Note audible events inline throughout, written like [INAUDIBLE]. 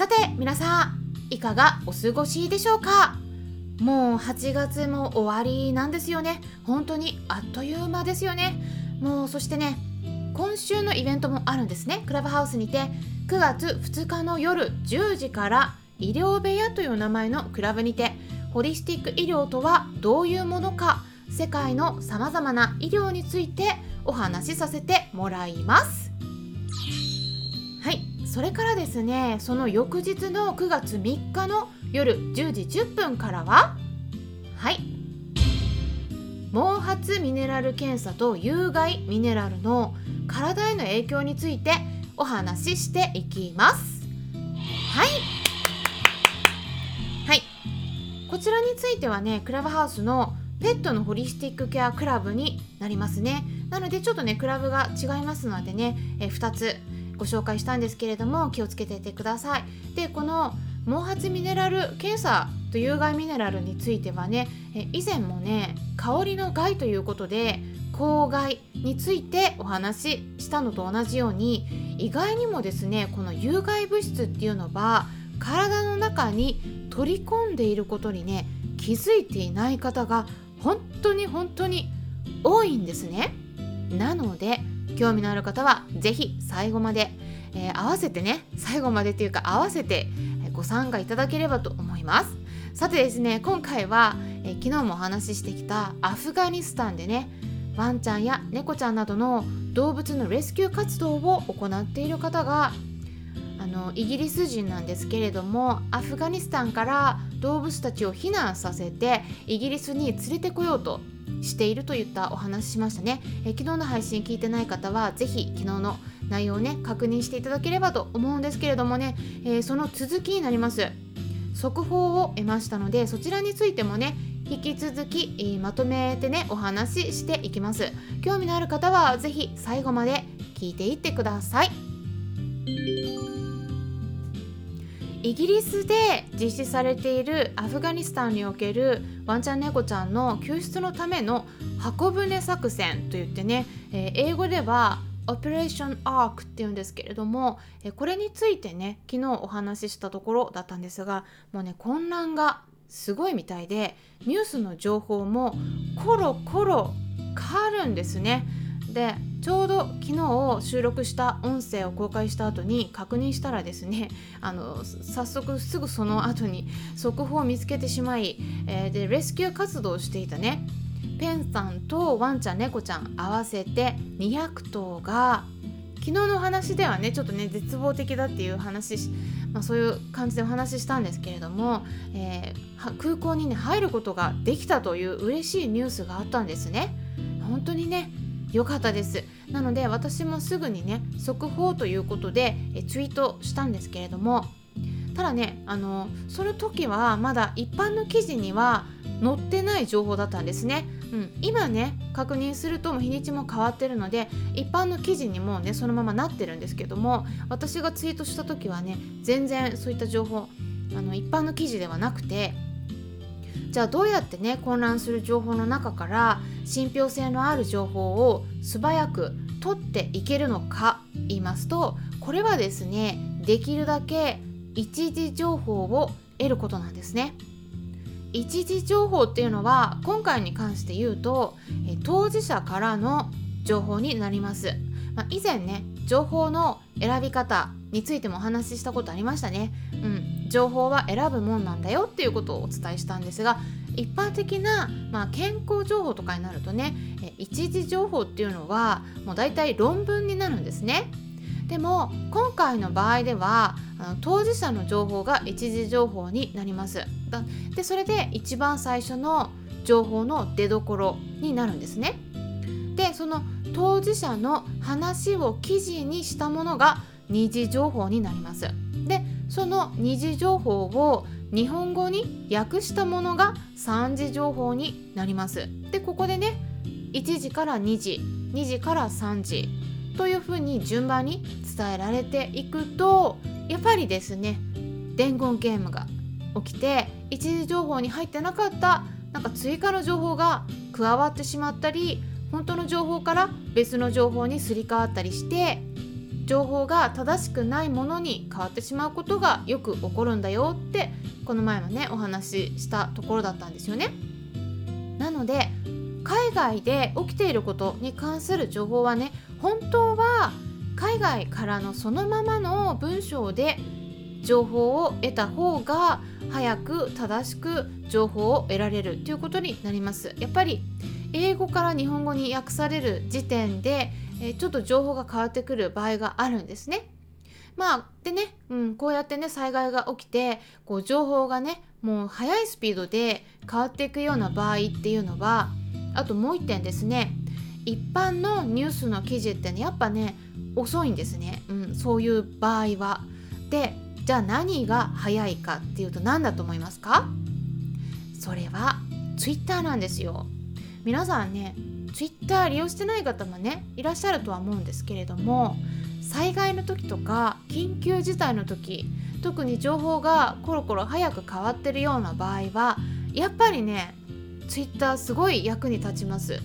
さて皆さんいかがお過ごしでしょうか？もう8月も終わりなんですよね。本当にあっという間ですよね。もうそしてね今週のイベントもあるんですね。クラブハウスにて9月2日の夜10時から医療部屋という名前のクラブにてホリスティック医療とはどういうものか世界のさまざまな医療についてお話しさせてもらいます。それからですねその翌日の9月3日の夜10時10分からははい。毛髪ミネラル検査と有害ミネラルの体への影響についてお話ししていきます。はい。はい。こちらについてはねクラブハウスのペットのホリスティックケアクラブになりますね。なのでちょっとねクラブが違いますのでねえ2つご紹介したんですけれども気をつけていてください。でこの毛髪ミネラル検査と有害ミネラルについてはね以前もね香りの害ということで公害についてお話ししたのと同じように意外にもですねこの有害物質っていうのは体の中に取り込んでいることにね気づいていない方が本当に本当に多いんですね。なので興味のある方は是非最後まで、えー、合わせてね最後までっていうか合わせてご参加いただければと思います。さてですね今回は、えー、昨日もお話ししてきたアフガニスタンでねワンちゃんや猫ちゃんなどの動物のレスキュー活動を行っている方があのイギリス人なんですけれどもアフガニスタンから動物たちを避難させてイギリスに連れてこようとしているといったお話ししましたね。え昨日の配信聞いてない方は是非昨日の内容をね確認していただければと思うんですけれどもね、えー、その続きになります。速報を得ましたのでそちらについてもね引き続き、えー、まとめてねお話ししていきます。興味のある方は是非最後まで聞いていってください。イギリスで実施されているアフガニスタンにおけるワンちゃん猫ちゃんの救出のための箱舟作戦といってね、えー、英語ではオペレーションアークっていうんですけれども、え、これについてね昨日お話ししたところだったんですがもうね混乱がすごいみたいでニュースの情報もコロコロ変わるんですね。でちょうど昨日収録した音声を公開した後に確認したらですね [LAUGHS] あの早速すぐその後に速報を見つけてしまい、えー、でレスキュー活動をしていたねペンさんとワンちゃん猫ちゃん合わせて200頭が昨日の話ではねちょっとね絶望的だっていう話、まあ、そういう感じでお話ししたんですけれども、えー、空港にね入ることができたという嬉しいニュースがあったんですね。本当にね良かったです。なので私もすぐにね速報ということでえツイートしたんですけれどもただねあのその時はまだ一般の記事には載ってない情報だったんですね、うん、今ね確認すると日にちも変わってるので一般の記事にもねそのままなってるんですけども私がツイートした時はね全然そういった情報あの一般の記事ではなくてじゃあどうやってね混乱する情報の中から信憑性のある情報を素早く取っていけるのか言いますとこれはですねできるだけ一時情報を得ることなんですね。一時情報っていうのは今回に関して言うと当事者からの情報になります。まあ、以前ね情報の選び方についてもお話ししたことありましたね。うん、情報は選ぶもんなんだよっていうことをお伝えしたんですが一般的な、まあ、健康情報とかになるとね一時情報っていうのはもう大体論文になるんですね。でも今回の場合では当事者の情報が一時情報になります。でそれで一番最初の情報の出どころになるんですね。でその当事者の話を記事にしたものが二次情報になります。でその二次情報を日本語に訳したものが3次情報になりますでここでね1時から2時2時から3時というふうに順番に伝えられていくとやっぱりですね伝言ゲームが起きて一時情報に入ってなかったなんか追加の情報が加わってしまったり本当の情報から別の情報にすり替わったりして情報が正しくないものに変わってしまうことがよく起こるんだよってこの前もねお話ししたところだったんですよね。なので海外で起きていることに関する情報はね本当は海外からのそのままの文章で情報を得た方が早く正しく情報を得られるということになりますやっぱり英語から日本語に訳される時点で、えちょっと情報が変わってくる場合があるんですね。まあでね、うん、こうやってね災害が起きてこう情報がねもう速いスピードで変わっていくような場合っていうのはあともう一点ですね一般のニュースの記事ってねやっぱね遅いんですね、うん、そういう場合は。でじゃあ何が早いかっていうと何だと思いますか？それは Twitter なんですよ。皆さんね Twitter 利用してない方もねいらっしゃるとは思うんですけれども災害の時とか緊急事態の時特に情報がコロコロ早く変わってるような場合はやっぱりね Twitter すごい役に立ちます。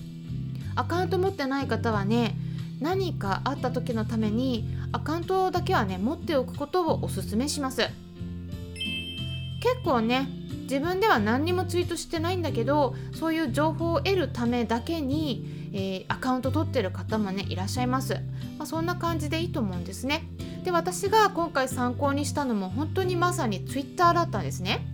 アカウント持ってない方はね何かあった時のためにアカウントだけはね持っておくことをおすすめします。結構ね自分では何にもツイートしてないんだけどそういう情報を得るためだけに、えー、アカウント取ってる方もねいらっしゃいます、まあ、そんな感じでいいと思うんですね。で私が今回参考にしたのも本当にまさに Twitter だったんですね、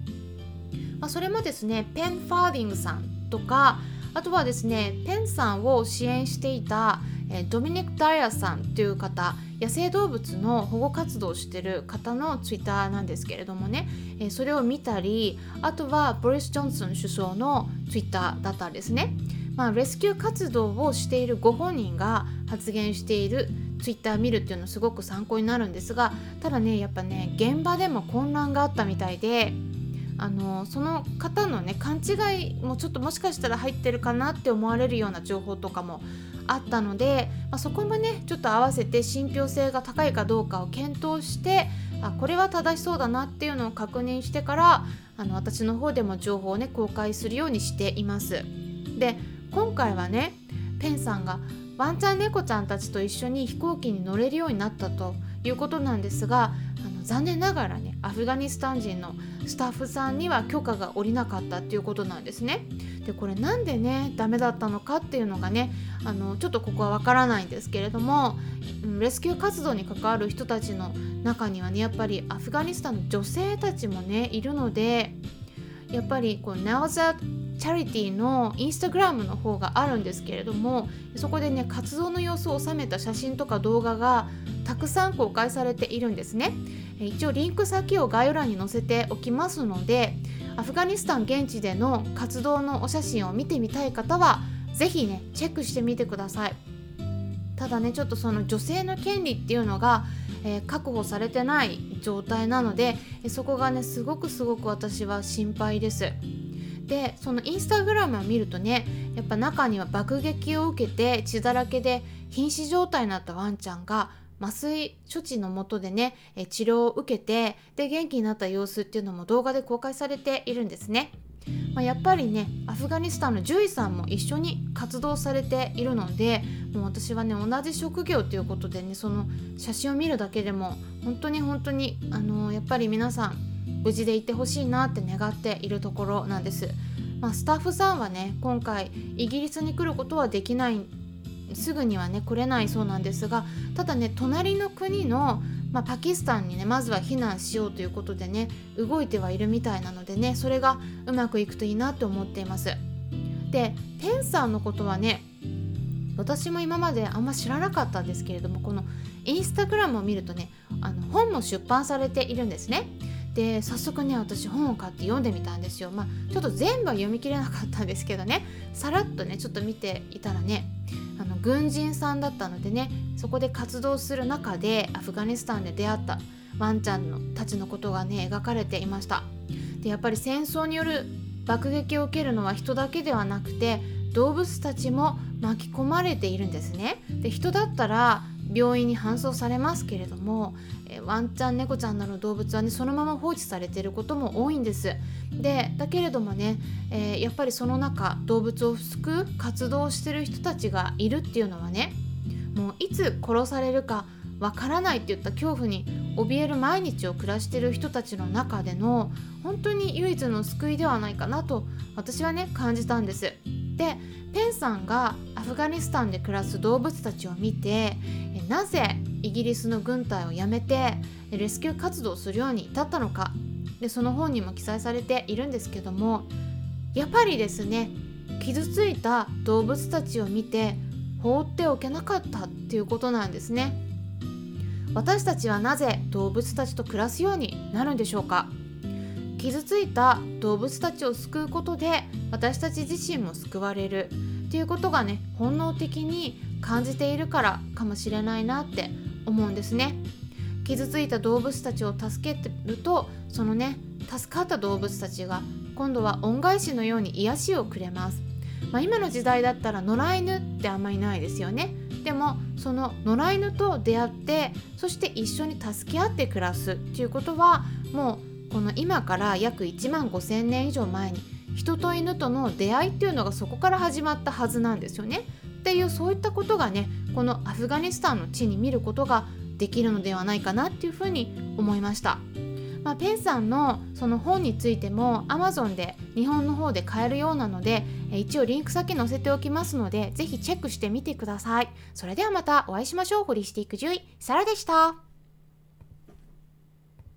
まあ、それもですねペン・ファーディングさんとかあとはですねペンさんを支援していたえドミニク・ダイアさんという方野生動物の保護活動をしてる方のツイッターなんですけれどもね、えそれを見たりあとはボリス・ジョンソン首相のツイッターだったんですね。まあ、レスキュー活動をしているご本人が発言しているツイッター見るっていうのすごく参考になるんですがただねやっぱね現場でも混乱があったみたいであのその方のね勘違いもちょっともしかしたら入ってるかなって思われるような情報とかもあったので、まあ、そこもねちょっと合わせて信憑性が高いかどうかを検討してあこれは正しそうだなっていうのを確認してからあの私の方でも情報をね公開するようにしています。で今回はねペンさんがワンちゃん猫ちゃんたちと一緒に飛行機に乗れるようになったということなんですがあの残念ながらねアフガニスタン人のスタッフさんには許可が下りなかったっていうことなんですね。でこれなんでねダメだったのかっていうのがねあのちょっとここはわからないんですけれどもレスキュー活動に関わる人たちの中にはねやっぱりアフガニスタンの女性たちもねいるのでやっぱりこう Now That Charity のインスタグラムの方があるんですけれどもそこでね活動の様子を収めた写真とか動画がたくさん公開されているんですね一応リンク先を概要欄に載せておきますのでアフガニスタン現地での活動のお写真を見てみたい方は是非ねチェックしてみてください。ただねちょっとその女性の権利っていうのが、えー、確保されてない状態なのでそこがねすごくすごく私は心配です。でそのインスタグラムを見るとねやっぱ中には爆撃を受けて血だらけで瀕死状態になったワンちゃんが麻酔処置のもとでね治療を受けてで元気になった様子っていうのも動画で公開されているんですね。まあ、やっぱりねアフガニスタンの獣医さんも一緒に活動されているのでもう私はね同じ職業ということでねその写真を見るだけでも本当に本当にあの、やっぱり皆さん無事でいてほしいなって願っているところなんです。まあ、スタッフさんはね今回イギリスに来ることはできないすぐにはね来れないそうなんですがただね隣の国の、まあ、パキスタンにねまずは避難しようということでね動いてはいるみたいなのでねそれがうまくいくといいなと思っています。でペンさんのことはね私も今まであんま知らなかったんですけれどもこのインスタグラムを見るとねあの本も出版されているんですね。で早速ね私本を買って読んでみたんですよまあちょっと全部は読み切れなかったんですけどねさらっとねちょっと見ていたらね軍人さんだったのでねそこで活動する中でアフガニスタンで出会ったワンちゃんのたちのことがね描かれていました。でやっぱり戦争による爆撃を受けるのは人だけではなくて動物たちも巻き込まれているんですね。で人だったら病院に搬送されますけれどもえワンちゃん猫ちゃんなどの動物はねそのまま放置されていることも多いんですでだけれどもね、えー、やっぱりその中動物を救う活動をしてる人たちがいるっていうのはねもういつ殺されるかわからないっていった恐怖に怯える毎日を暮らしてる人たちの中での本当に唯一の救いではないかなと私はね感じたんです。でペンさんがアフガニスタンで暮らす動物たちを見てなぜイギリスの軍隊を辞めてレスキュー活動をするように至ったのか。でその本にも記載されているんですけどもやっぱりですね傷ついた動物たちを見て放っておけなかったっていうことなんですね。私たちはなぜ動物たちと暮らすようになるんでしょうか。傷ついた動物たちを救うことで私たち自身も救われるっていうことがね本能的に感じているからかもしれないなって思うんですね。傷ついた動物たちを助けてるとそのね助かった動物たちが今度は恩返しのように癒しをくれます、まあ、今の時代だったら野良犬ってあんまりないですよね。でもその野良犬と出会ってそして一緒に助け合って暮らすっていうことはもうこの今から約1万5,000年以上前に人と犬との出会いっていうのがそこから始まったはずなんですよね。っていうそういったことがねこのアフガニスタンの地に見ることができるのではないかなっていうふうに思いました。まあ、ペンさんのその本についても Amazon で日本の方で買えるようなので一応リンク先載せておきますのでぜひチェックしてみてください。それではまたお会いしましょう。ホリスティック獣医サラでした。